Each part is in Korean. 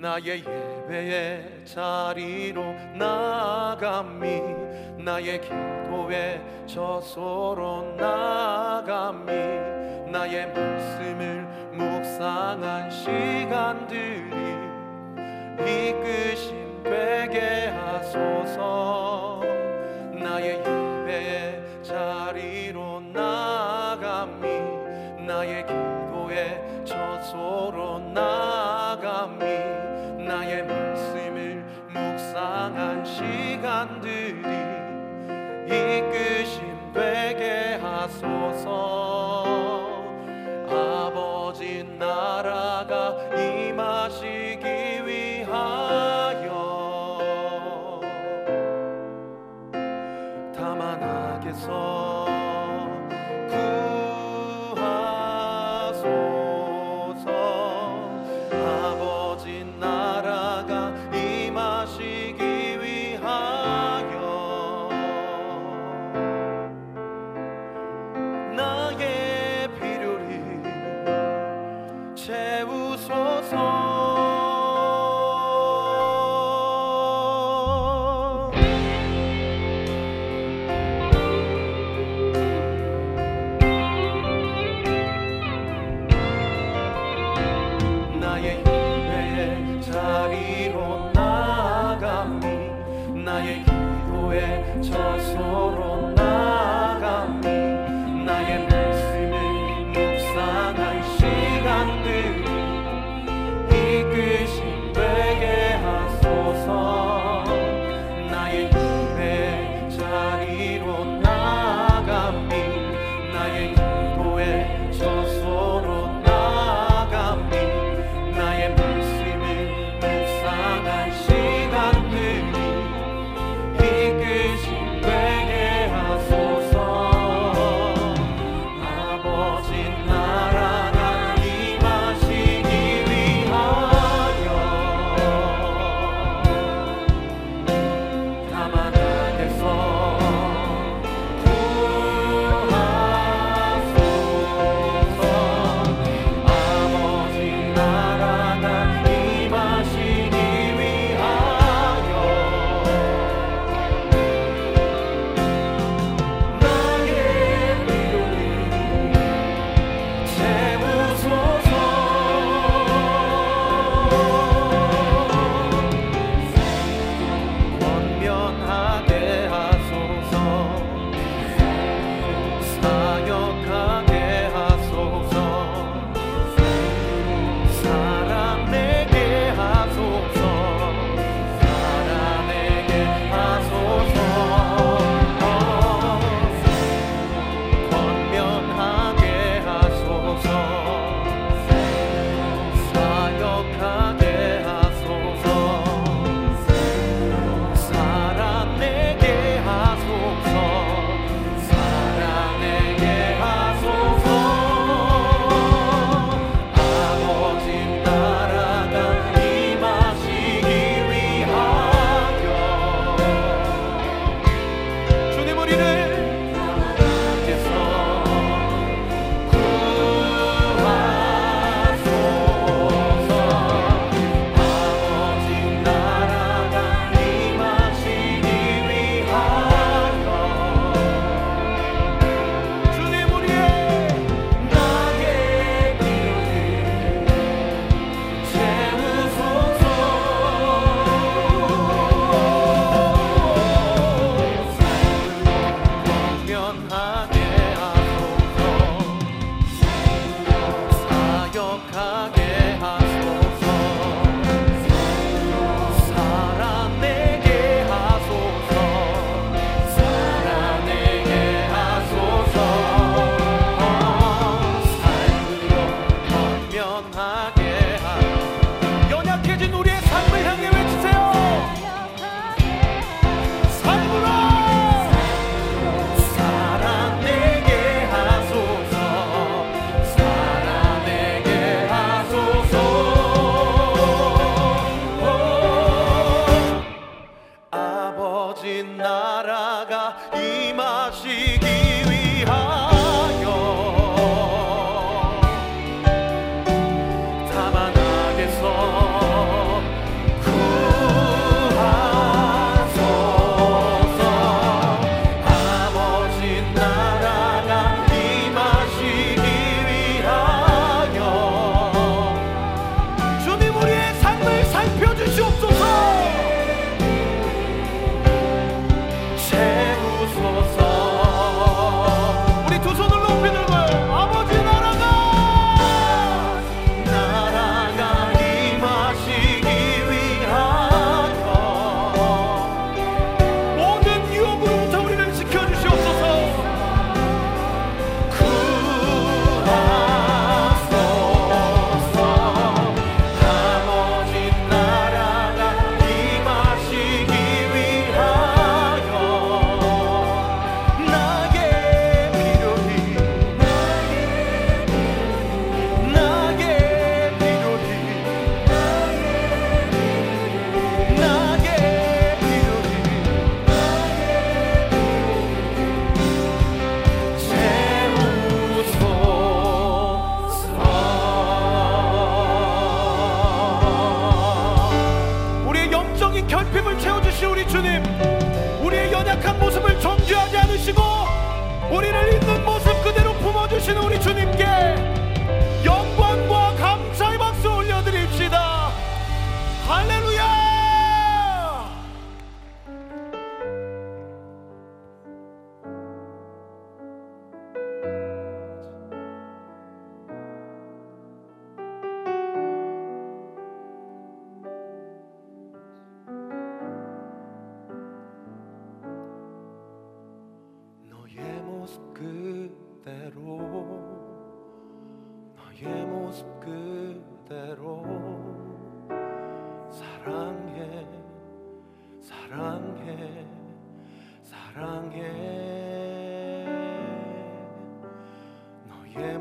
나의 예배의 자리로 나아가미. 나의 기도의 저소로 나아가미. 나의 말씀을 묵상한 시간들이 이끄심 되게 하소서. 나의 예배의 자리로 나감이 나의 기도의 저소로 나감이 나의 기도에 저소로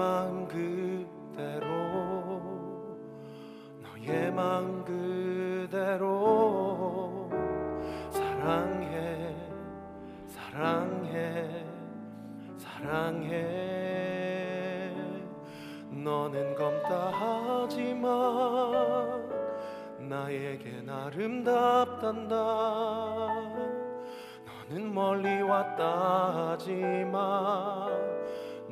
마음 그대로 너의 마음 그대로 사랑해 사랑해 사랑해. 너는 검다 하지만 나에게 아름답단다. 너는 멀리 왔다 하지만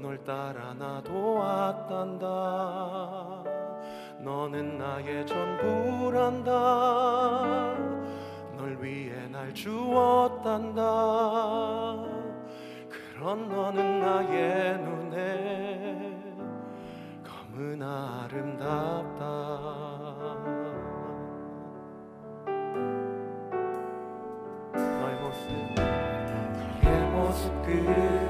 널 따라 나도 왔단다. 너는 나의 전부란다. 널 위해 날 주었단다. 그런 너는 나의 눈에 검은 아름답다. 너의 모습. 너의 모습 그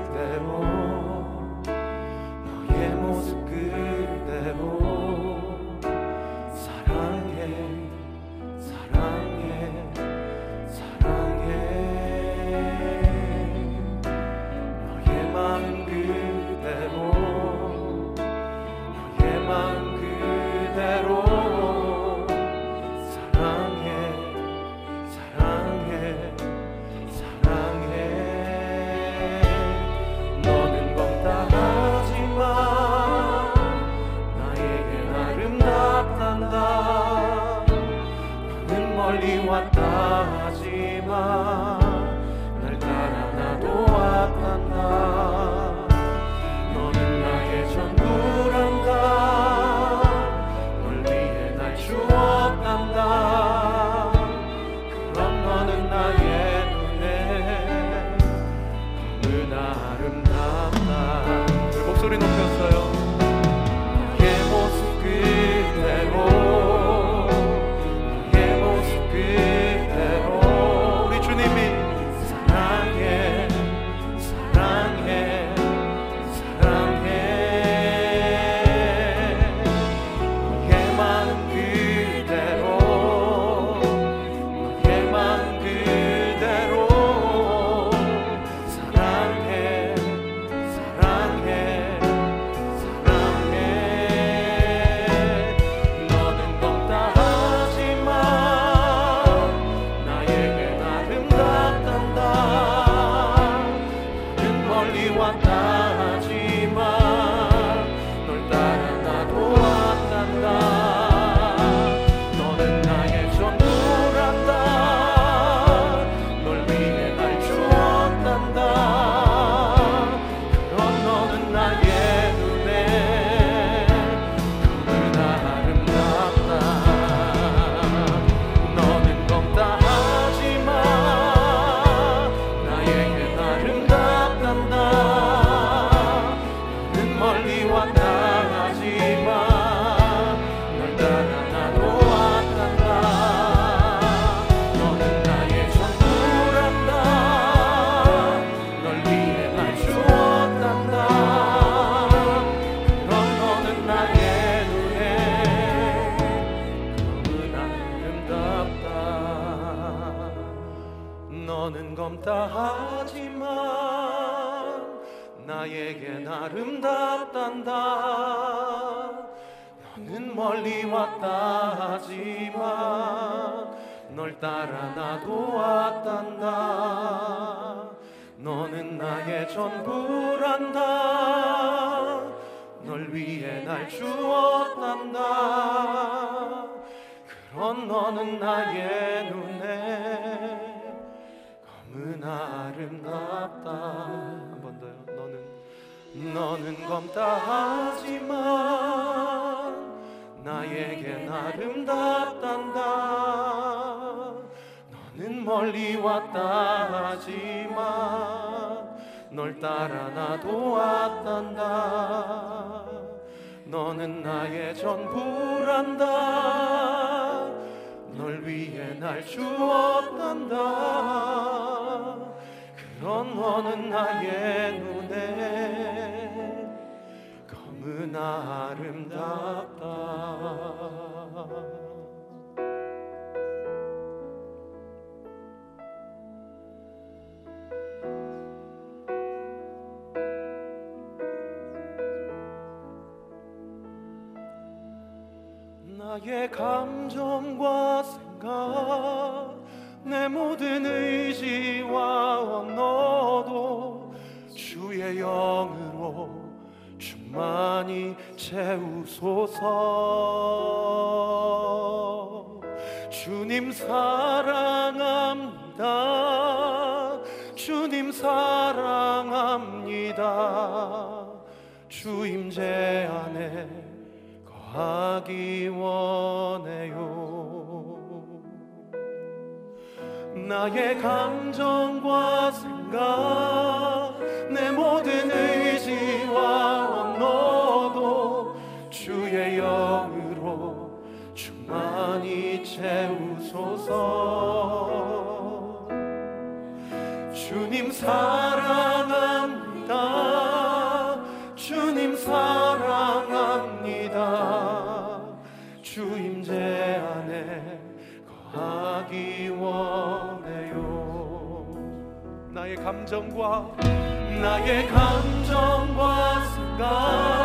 너는 나의 전부란다. 널 위해 날 주었단다. 그런 너는 나의 눈에 너무나 아름답다. 한 번 더요. 너는 너는 검다 하지만 나에겐 아름답단다. 멀리 왔다 하지만 널 따라 나도 왔단다. 너는 나의 전부란다. 널 위해 날 주었단다. 그런 너는 나의 눈에 검은 아름답다. 나의 감정과 생각 내 모든 의지와 언어도 주의 영으로 충만히 채우소서. 주님 사랑합니다. 주님 사랑합니다. 주임 제 안에 하기 원해요. 나의 감정과 생각, 내 모든 의지와 원노도 주의 영으로 충만히 채우소서. 주님 사랑. 감정과 나의 감정과 생각